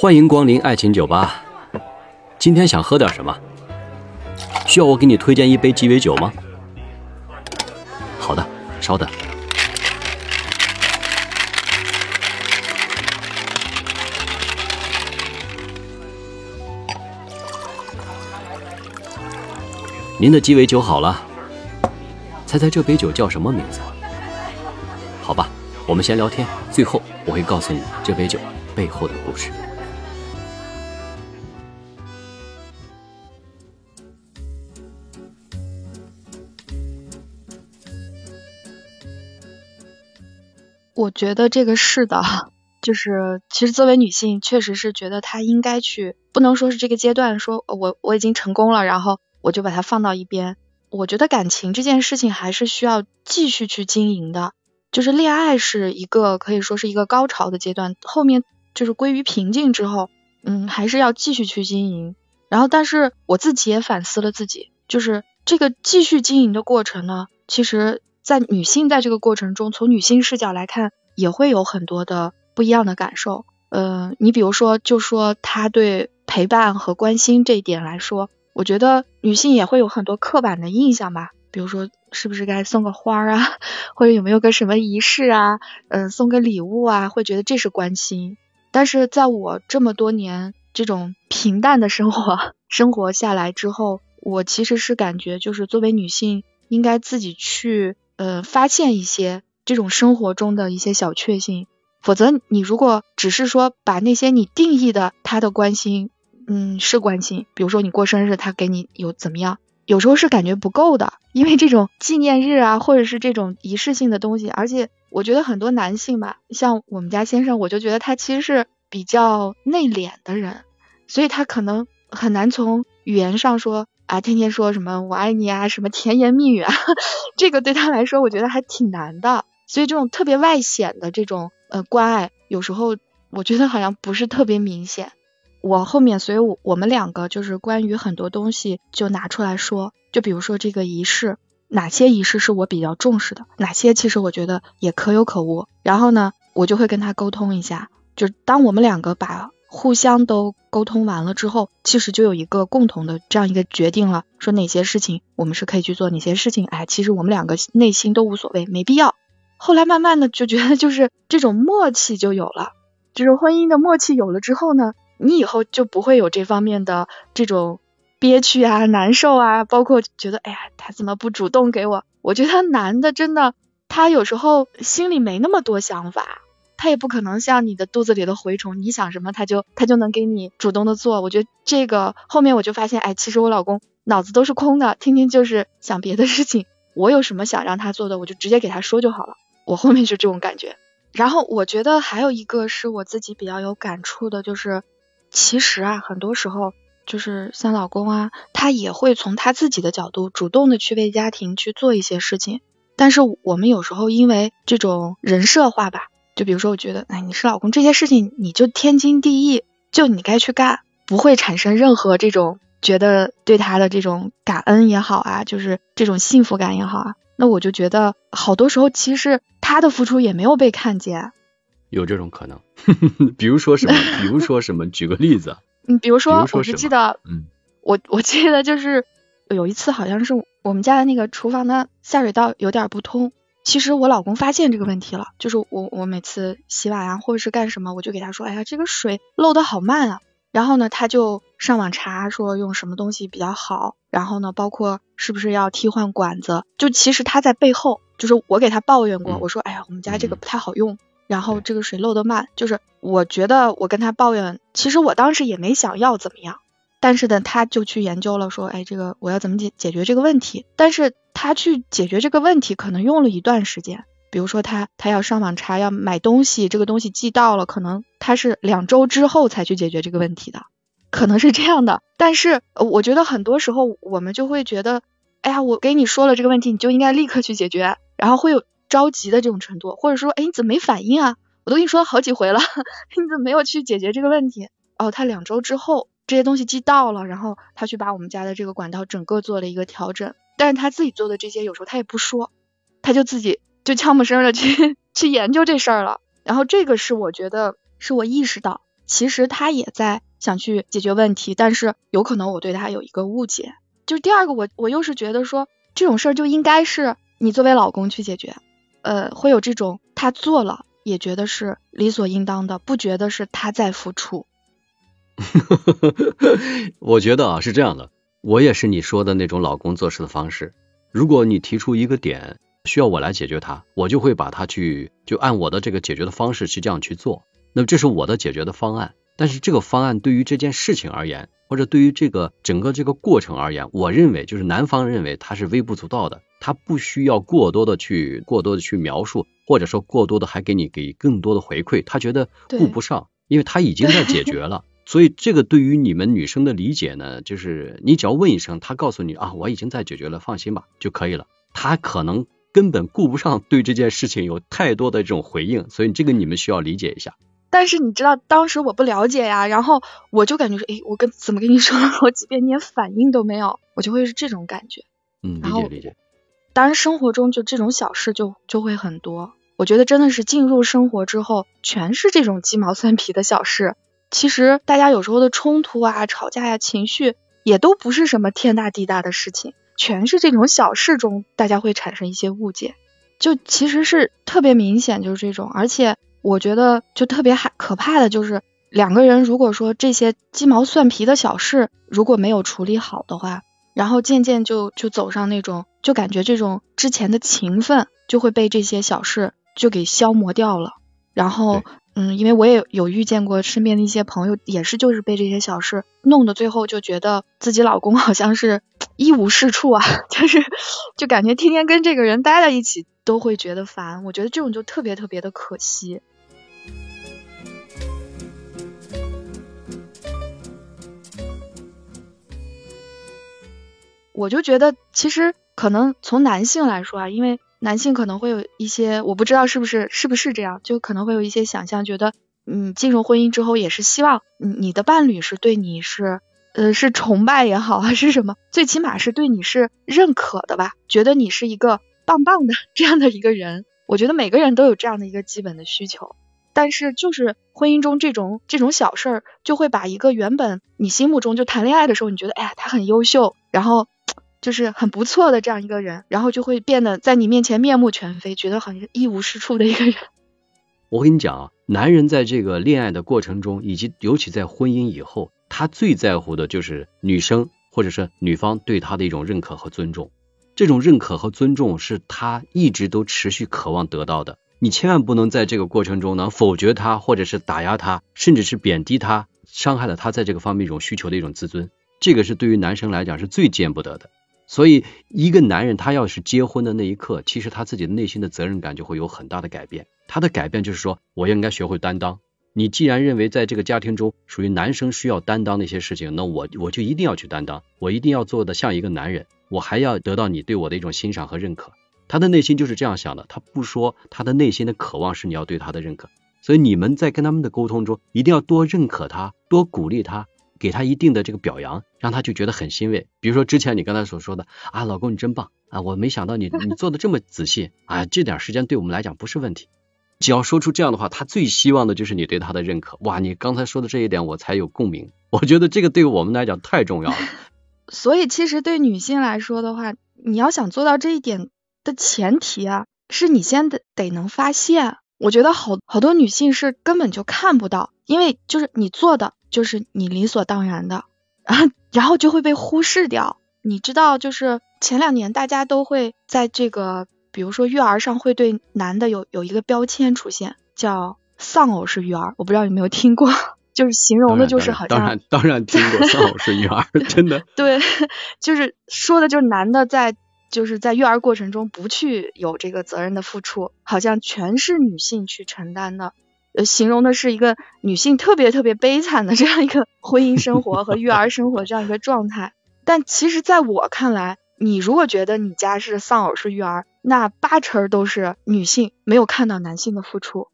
欢迎光临爱情酒吧。今天想喝点什么？需要我给你推荐一杯鸡尾酒吗？好的，稍等。您的鸡尾酒好了，猜猜这杯酒叫什么名字？好吧，我们先聊天，最后我会告诉你这杯酒背后的故事。我觉得这个是的，就是其实作为女性，确实是觉得她应该去，不能说是这个阶段说我我已经成功了，然后我就把它放到一边。我觉得感情这件事情还是需要继续去经营的，就是恋爱是一个可以说是一个高潮的阶段，后面就是归于平静之后，嗯，还是要继续去经营。然后，但是我自己也反思了自己，就是这个继续经营的过程呢，其实。在女性在这个过程中，从女性视角来看，也会有很多的不一样的感受。呃，你比如说，就说他对陪伴和关心这一点来说，我觉得女性也会有很多刻板的印象吧。比如说，是不是该送个花啊，或者有没有个什么仪式啊，嗯，送个礼物啊，会觉得这是关心。但是在我这么多年这种平淡的生活 生活下来之后，我其实是感觉，就是作为女性，应该自己去。呃，发现一些这种生活中的一些小确幸，否则你如果只是说把那些你定义的他的关心，嗯，是关心，比如说你过生日他给你有怎么样，有时候是感觉不够的，因为这种纪念日啊，或者是这种仪式性的东西，而且我觉得很多男性吧，像我们家先生，我就觉得他其实是比较内敛的人，所以他可能很难从语言上说。啊，天天说什么我爱你啊，什么甜言蜜语啊，这个对他来说我觉得还挺难的。所以这种特别外显的这种呃关爱，有时候我觉得好像不是特别明显。我后面，所以我我们两个就是关于很多东西就拿出来说，就比如说这个仪式，哪些仪式是我比较重视的，哪些其实我觉得也可有可无。然后呢，我就会跟他沟通一下，就当我们两个把。互相都沟通完了之后，其实就有一个共同的这样一个决定了，说哪些事情我们是可以去做，哪些事情，哎，其实我们两个内心都无所谓，没必要。后来慢慢的就觉得，就是这种默契就有了，就是婚姻的默契有了之后呢，你以后就不会有这方面的这种憋屈啊、难受啊，包括觉得，哎呀，他怎么不主动给我？我觉得男的真的，他有时候心里没那么多想法。他也不可能像你的肚子里的蛔虫，你想什么他就他就能给你主动的做。我觉得这个后面我就发现，哎，其实我老公脑子都是空的，天天就是想别的事情。我有什么想让他做的，我就直接给他说就好了。我后面就这种感觉。然后我觉得还有一个是我自己比较有感触的，就是其实啊，很多时候就是像老公啊，他也会从他自己的角度主动的去为家庭去做一些事情。但是我们有时候因为这种人设化吧。就比如说，我觉得，哎，你是老公，这些事情你就天经地义，就你该去干，不会产生任何这种觉得对他的这种感恩也好啊，就是这种幸福感也好啊。那我就觉得，好多时候其实他的付出也没有被看见。有这种可能，比如说什么？比如说什么？举个例子。嗯，比如说，我就记得，嗯，我我记得就是有一次，好像是我们家的那个厨房的下水道有点不通。其实我老公发现这个问题了，就是我我每次洗碗啊，或者是干什么，我就给他说，哎呀，这个水漏的好慢啊。然后呢，他就上网查说用什么东西比较好，然后呢，包括是不是要替换管子。就其实他在背后，就是我给他抱怨过，我说，哎呀，我们家这个不太好用，然后这个水漏得慢。就是我觉得我跟他抱怨，其实我当时也没想要怎么样。但是呢，他就去研究了，说，哎，这个我要怎么解解决这个问题？但是他去解决这个问题，可能用了一段时间。比如说，他他要上网查，要买东西，这个东西寄到了，可能他是两周之后才去解决这个问题的，可能是这样的。但是我觉得很多时候我们就会觉得，哎呀，我给你说了这个问题，你就应该立刻去解决，然后会有着急的这种程度，或者说，哎，你怎么没反应啊？我都跟你说了好几回了，你怎么没有去解决这个问题？哦，他两周之后。这些东西寄到了，然后他去把我们家的这个管道整个做了一个调整，但是他自己做的这些有时候他也不说，他就自己就悄没声的去 去研究这事儿了。然后这个是我觉得是我意识到，其实他也在想去解决问题，但是有可能我对他有一个误解。就是第二个，我我又是觉得说这种事儿就应该是你作为老公去解决，呃，会有这种他做了也觉得是理所应当的，不觉得是他在付出。我觉得啊是这样的，我也是你说的那种老公做事的方式。如果你提出一个点需要我来解决它，我就会把它去就按我的这个解决的方式去这样去做。那么这是我的解决的方案，但是这个方案对于这件事情而言，或者对于这个整个这个过程而言，我认为就是男方认为他是微不足道的，他不需要过多的去过多的去描述，或者说过多的还给你给更多的回馈，他觉得顾不上，因为他已经在解决了。所以这个对于你们女生的理解呢，就是你只要问一声，他告诉你啊，我已经在解决了，放心吧就可以了。他可能根本顾不上对这件事情有太多的这种回应，所以这个你们需要理解一下。但是你知道当时我不了解呀，然后我就感觉说，哎，我跟怎么跟你说了好几遍，你连反应都没有，我就会是这种感觉。嗯，理解理解。当然生活中就这种小事就就会很多，我觉得真的是进入生活之后，全是这种鸡毛蒜皮的小事。其实大家有时候的冲突啊、吵架呀、情绪也都不是什么天大地大的事情，全是这种小事中大家会产生一些误解，就其实是特别明显，就是这种。而且我觉得就特别害可怕的就是两个人如果说这些鸡毛蒜皮的小事如果没有处理好的话，然后渐渐就就走上那种就感觉这种之前的情分就会被这些小事就给消磨掉了，然后。嗯，因为我也有遇见过身边的一些朋友，也是就是被这些小事弄得最后就觉得自己老公好像是一无是处啊，就是就感觉天天跟这个人待在一起都会觉得烦。我觉得这种就特别特别的可惜。我就觉得其实可能从男性来说啊，因为。男性可能会有一些，我不知道是不是是不是这样，就可能会有一些想象，觉得嗯，进入婚姻之后也是希望你的伴侣是对你是呃是崇拜也好还是什么，最起码是对你是认可的吧，觉得你是一个棒棒的这样的一个人。我觉得每个人都有这样的一个基本的需求，但是就是婚姻中这种这种小事儿，就会把一个原本你心目中就谈恋爱的时候，你觉得哎呀他很优秀，然后。就是很不错的这样一个人，然后就会变得在你面前面目全非，觉得好像一无是处的一个人。我跟你讲啊，男人在这个恋爱的过程中，以及尤其在婚姻以后，他最在乎的就是女生或者是女方对他的一种认可和尊重。这种认可和尊重是他一直都持续渴望得到的。你千万不能在这个过程中呢否决他，或者是打压他，甚至是贬低他，伤害了他在这个方面一种需求的一种自尊。这个是对于男生来讲是最见不得的。所以，一个男人他要是结婚的那一刻，其实他自己内心的责任感就会有很大的改变。他的改变就是说，我应该学会担当。你既然认为在这个家庭中属于男生需要担当那些事情，那我我就一定要去担当，我一定要做的像一个男人，我还要得到你对我的一种欣赏和认可。他的内心就是这样想的，他不说，他的内心的渴望是你要对他的认可。所以你们在跟他们的沟通中，一定要多认可他，多鼓励他。给他一定的这个表扬，让他就觉得很欣慰。比如说之前你刚才所说的啊，老公你真棒啊，我没想到你你做的这么仔细啊，这点时间对我们来讲不是问题。只要说出这样的话，他最希望的就是你对他的认可。哇，你刚才说的这一点我才有共鸣。我觉得这个对我们来讲太重要了。所以其实对女性来说的话，你要想做到这一点的前提啊，是你先得得能发现。我觉得好好多女性是根本就看不到，因为就是你做的。就是你理所当然的，然后然后就会被忽视掉。你知道，就是前两年大家都会在这个，比如说育儿上会对男的有有一个标签出现，叫丧偶式育儿。我不知道有没有听过，就是形容的就是好像当然当然听过丧偶式育儿，真的 对，就是说的就是男的在就是在育儿过程中不去有这个责任的付出，好像全是女性去承担的。形容的是一个女性特别特别悲惨的这样一个 婚姻生活和育儿生活这样一个状态。但其实，在我看来，你如果觉得你家是丧偶式育儿，那八成都是女性没有看到男性的付出。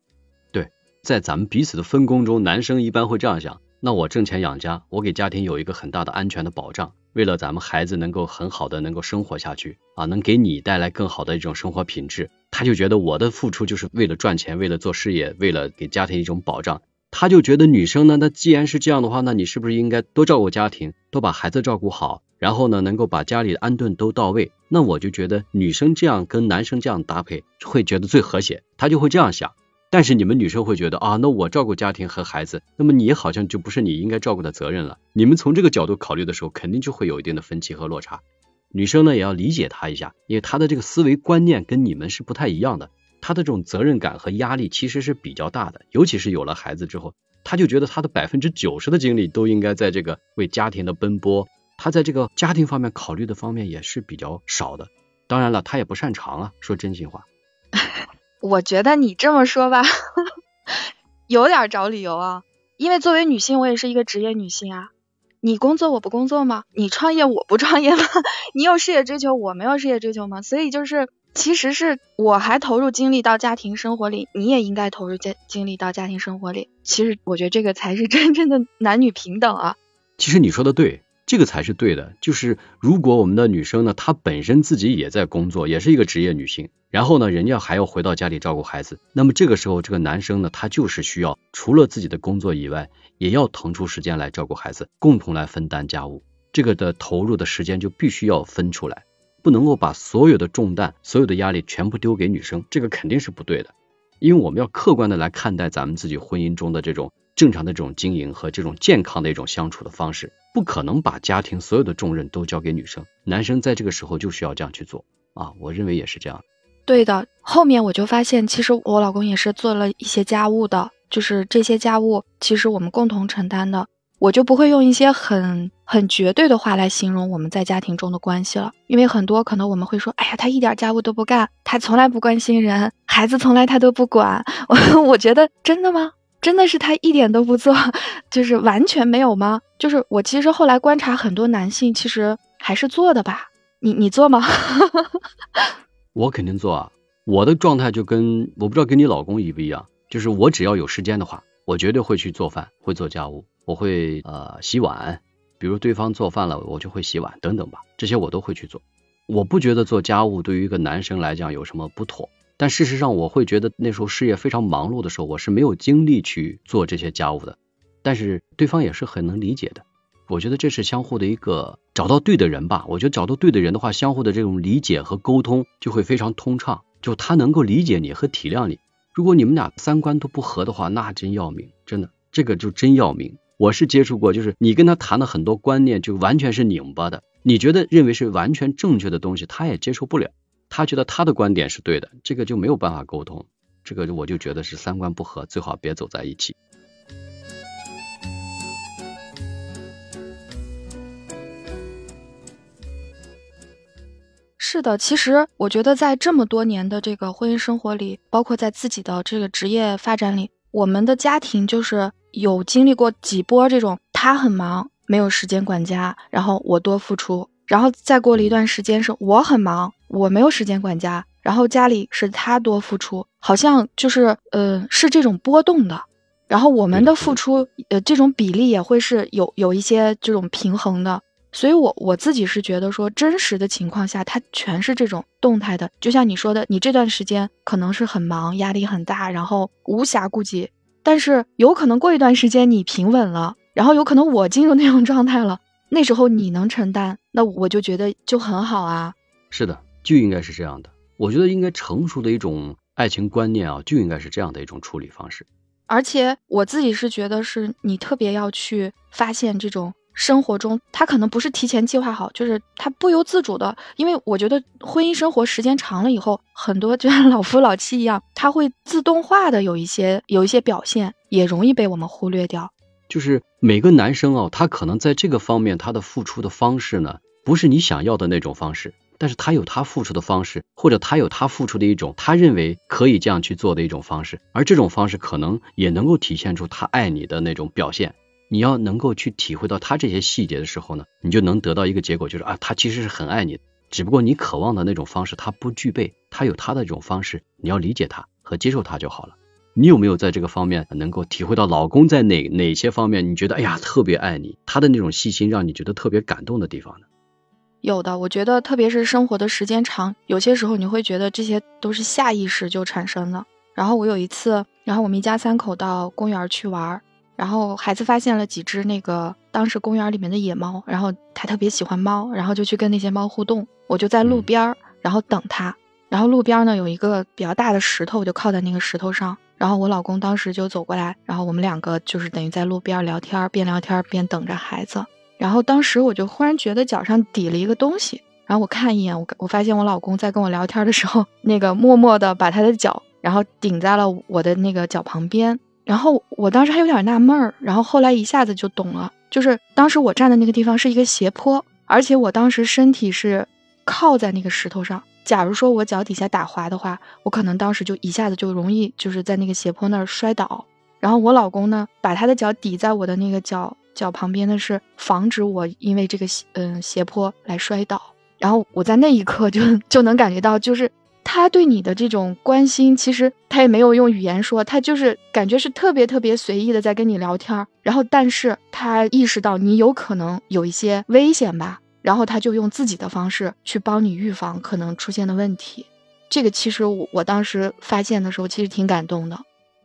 对，在咱们彼此的分工中，男生一般会这样想：那我挣钱养家，我给家庭有一个很大的安全的保障。为了咱们孩子能够很好的能够生活下去啊，能给你带来更好的一种生活品质，他就觉得我的付出就是为了赚钱，为了做事业，为了给家庭一种保障。他就觉得女生呢，那既然是这样的话，那你是不是应该多照顾家庭，多把孩子照顾好，然后呢，能够把家里的安顿都到位？那我就觉得女生这样跟男生这样搭配，会觉得最和谐，他就会这样想。但是你们女生会觉得啊，那我照顾家庭和孩子，那么你好像就不是你应该照顾的责任了。你们从这个角度考虑的时候，肯定就会有一定的分歧和落差。女生呢也要理解他一下，因为他的这个思维观念跟你们是不太一样的，他的这种责任感和压力其实是比较大的，尤其是有了孩子之后，他就觉得他的百分之九十的精力都应该在这个为家庭的奔波，他在这个家庭方面考虑的方面也是比较少的。当然了，他也不擅长啊，说真心话。我觉得你这么说吧，有点找理由啊。因为作为女性，我也是一个职业女性啊。你工作我不工作吗？你创业我不创业吗？你有事业追求我没有事业追求吗？所以就是，其实是我还投入精力到家庭生活里，你也应该投入精精力到家庭生活里。其实我觉得这个才是真正的男女平等啊。其实你说的对。这个才是对的，就是如果我们的女生呢，她本身自己也在工作，也是一个职业女性，然后呢，人家还要回到家里照顾孩子，那么这个时候，这个男生呢，他就是需要除了自己的工作以外，也要腾出时间来照顾孩子，共同来分担家务，这个的投入的时间就必须要分出来，不能够把所有的重担、所有的压力全部丢给女生，这个肯定是不对的，因为我们要客观的来看待咱们自己婚姻中的这种。正常的这种经营和这种健康的一种相处的方式，不可能把家庭所有的重任都交给女生，男生在这个时候就需要这样去做啊，我认为也是这样。对的，后面我就发现，其实我老公也是做了一些家务的，就是这些家务其实我们共同承担的，我就不会用一些很很绝对的话来形容我们在家庭中的关系了，因为很多可能我们会说，哎呀，他一点家务都不干，他从来不关心人，孩子从来他都不管，我 我觉得真的吗？真的是他一点都不做，就是完全没有吗？就是我其实后来观察很多男性，其实还是做的吧。你你做吗？我肯定做啊。我的状态就跟我不知道跟你老公一不一样，就是我只要有时间的话，我绝对会去做饭，会做家务，我会呃洗碗，比如对方做饭了，我就会洗碗等等吧，这些我都会去做。我不觉得做家务对于一个男生来讲有什么不妥。但事实上，我会觉得那时候事业非常忙碌的时候，我是没有精力去做这些家务的。但是对方也是很能理解的。我觉得这是相互的一个找到对的人吧。我觉得找到对的人的话，相互的这种理解和沟通就会非常通畅。就他能够理解你和体谅你。如果你们俩三观都不合的话，那真要命，真的，这个就真要命。我是接触过，就是你跟他谈的很多观念就完全是拧巴的。你觉得认为是完全正确的东西，他也接受不了。他觉得他的观点是对的，这个就没有办法沟通，这个我就觉得是三观不合，最好别走在一起。是的，其实我觉得在这么多年的这个婚姻生活里，包括在自己的这个职业发展里，我们的家庭就是有经历过几波这种，他很忙，没有时间管家，然后我多付出。然后再过了一段时间，是我很忙，我没有时间管家，然后家里是他多付出，好像就是呃是这种波动的，然后我们的付出呃这种比例也会是有有一些这种平衡的，所以我我自己是觉得说真实的情况下，它全是这种动态的，就像你说的，你这段时间可能是很忙，压力很大，然后无暇顾及，但是有可能过一段时间你平稳了，然后有可能我进入那种 状态了。那时候你能承担，那我就觉得就很好啊。是的，就应该是这样的。我觉得应该成熟的一种爱情观念啊，就应该是这样的一种处理方式。而且我自己是觉得，是你特别要去发现这种生活中，他可能不是提前计划好，就是他不由自主的。因为我觉得婚姻生活时间长了以后，很多就像老夫老妻一样，他会自动化的有一些有一些表现，也容易被我们忽略掉。就是每个男生哦，他可能在这个方面他的付出的方式呢，不是你想要的那种方式，但是他有他付出的方式，或者他有他付出的一种他认为可以这样去做的一种方式，而这种方式可能也能够体现出他爱你的那种表现。你要能够去体会到他这些细节的时候呢，你就能得到一个结果，就是啊，他其实是很爱你，只不过你渴望的那种方式他不具备，他有他的这种方式，你要理解他和接受他就好了。你有没有在这个方面能够体会到老公在哪哪些方面你觉得哎呀特别爱你，他的那种细心让你觉得特别感动的地方呢？有的，我觉得特别是生活的时间长，有些时候你会觉得这些都是下意识就产生的。然后我有一次，然后我们一家三口到公园去玩，然后孩子发现了几只那个当时公园里面的野猫，然后他特别喜欢猫，然后就去跟那些猫互动。我就在路边儿，然后等他。然后路边呢有一个比较大的石头，我就靠在那个石头上。然后我老公当时就走过来，然后我们两个就是等于在路边聊天，边聊天边等着孩子。然后当时我就忽然觉得脚上抵了一个东西，然后我看一眼，我我发现我老公在跟我聊天的时候，那个默默的把他的脚，然后顶在了我的那个脚旁边。然后我当时还有点纳闷儿，然后后来一下子就懂了，就是当时我站的那个地方是一个斜坡，而且我当时身体是靠在那个石头上。假如说我脚底下打滑的话，我可能当时就一下子就容易就是在那个斜坡那儿摔倒。然后我老公呢，把他的脚抵在我的那个脚脚旁边的是防止我因为这个嗯斜坡来摔倒。然后我在那一刻就就能感觉到，就是他对你的这种关心，其实他也没有用语言说，他就是感觉是特别特别随意的在跟你聊天。然后但是他意识到你有可能有一些危险吧。然后他就用自己的方式去帮你预防可能出现的问题，这个其实我我当时发现的时候，其实挺感动的，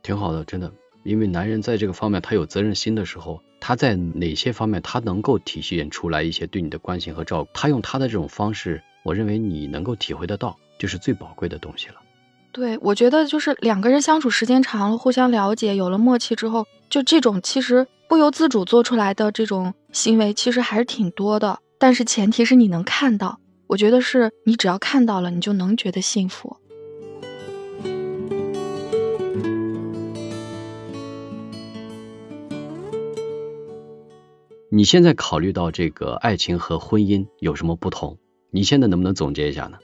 挺好的，真的。因为男人在这个方面他有责任心的时候，他在哪些方面他能够体现出来一些对你的关心和照顾，他用他的这种方式，我认为你能够体会得到，就是最宝贵的东西了。对，我觉得就是两个人相处时间长了，互相了解，有了默契之后，就这种其实不由自主做出来的这种行为，其实还是挺多的。但是前提是你能看到，我觉得是你只要看到了，你就能觉得幸福。你现在考虑到这个爱情和婚姻有什么不同？你现在能不能总结一下呢？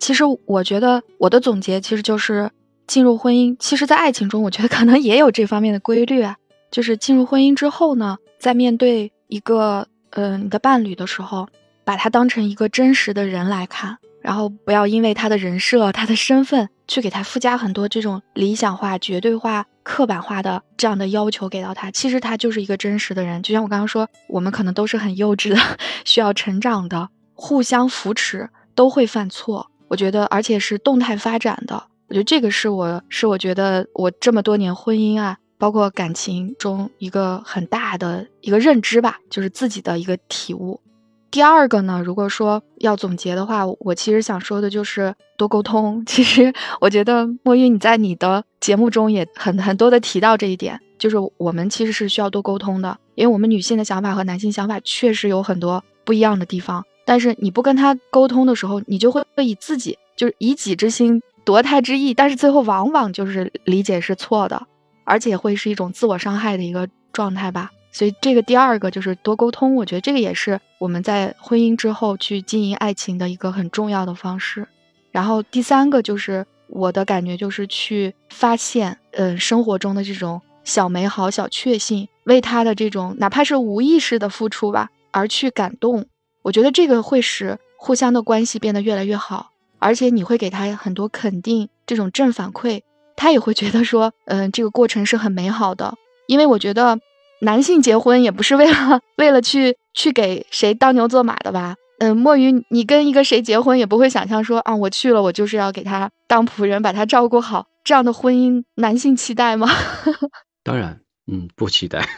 其实我觉得我的总结其实就是进入婚姻，其实，在爱情中，我觉得可能也有这方面的规律啊，就是进入婚姻之后呢，在面对一个。嗯，你的伴侣的时候，把他当成一个真实的人来看，然后不要因为他的人设、他的身份，去给他附加很多这种理想化、绝对化、刻板化的这样的要求给到他。其实他就是一个真实的人，就像我刚刚说，我们可能都是很幼稚的，需要成长的，互相扶持，都会犯错。我觉得，而且是动态发展的。我觉得这个是我是我觉得我这么多年婚姻啊。包括感情中一个很大的一个认知吧，就是自己的一个体悟。第二个呢，如果说要总结的话，我其实想说的就是多沟通。其实我觉得莫云你在你的节目中也很很多的提到这一点，就是我们其实是需要多沟通的，因为我们女性的想法和男性想法确实有很多不一样的地方。但是你不跟他沟通的时候，你就会以自己就是以己之心夺他之意，但是最后往往就是理解是错的。而且会是一种自我伤害的一个状态吧，所以这个第二个就是多沟通，我觉得这个也是我们在婚姻之后去经营爱情的一个很重要的方式。然后第三个就是我的感觉就是去发现，嗯，生活中的这种小美好、小确幸，为他的这种哪怕是无意识的付出吧，而去感动。我觉得这个会使互相的关系变得越来越好，而且你会给他很多肯定，这种正反馈。他也会觉得说，嗯，这个过程是很美好的，因为我觉得男性结婚也不是为了为了去去给谁当牛做马的吧，嗯，墨鱼，你跟一个谁结婚也不会想象说啊，我去了，我就是要给他当仆人，把他照顾好，这样的婚姻，男性期待吗？当然，嗯，不期待。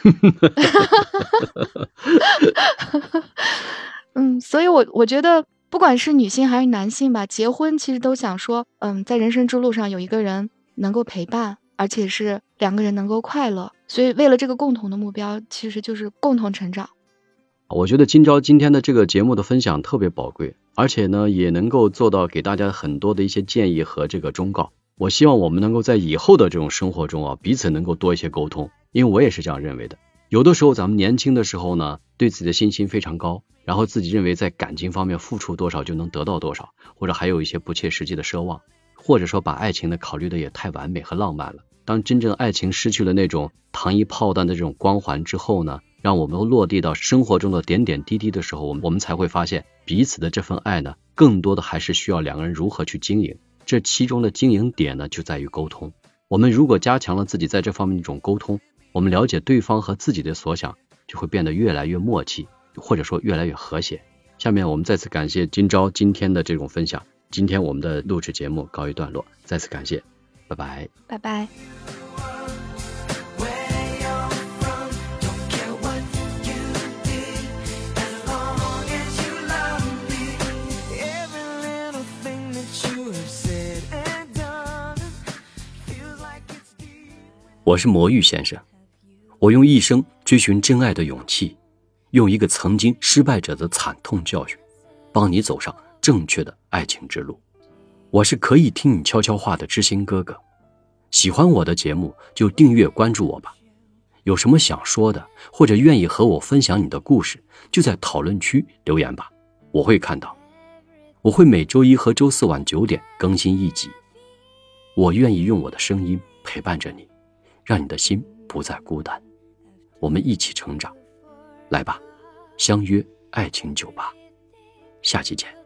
嗯，所以我我觉得，不管是女性还是男性吧，结婚其实都想说，嗯，在人生之路上有一个人。能够陪伴，而且是两个人能够快乐，所以为了这个共同的目标，其实就是共同成长。我觉得今朝今天的这个节目的分享特别宝贵，而且呢也能够做到给大家很多的一些建议和这个忠告。我希望我们能够在以后的这种生活中啊，彼此能够多一些沟通，因为我也是这样认为的。有的时候咱们年轻的时候呢，对自己的信心非常高，然后自己认为在感情方面付出多少就能得到多少，或者还有一些不切实际的奢望。或者说把爱情呢考虑的也太完美和浪漫了。当真正爱情失去了那种糖衣炮弹的这种光环之后呢，让我们落地到生活中的点点滴滴的时候，我们我们才会发现彼此的这份爱呢，更多的还是需要两个人如何去经营。这其中的经营点呢，就在于沟通。我们如果加强了自己在这方面的一种沟通，我们了解对方和自己的所想，就会变得越来越默契，或者说越来越和谐。下面我们再次感谢今朝今天的这种分享。今天我们的录制节目告一段落，再次感谢。拜拜，拜拜。我是魔芋先生，我用一生追寻真爱的勇气，用一个曾经失败者的惨痛教训，帮你走上正确的爱情之路。我是可以听你悄悄话的知心哥哥，喜欢我的节目就订阅关注我吧。有什么想说的，或者愿意和我分享你的故事，就在讨论区留言吧，我会看到。我会每周一和周四晚九点更新一集。我愿意用我的声音陪伴着你。让你的心不再孤单，我们一起成长，来吧，相约爱情酒吧，下期见。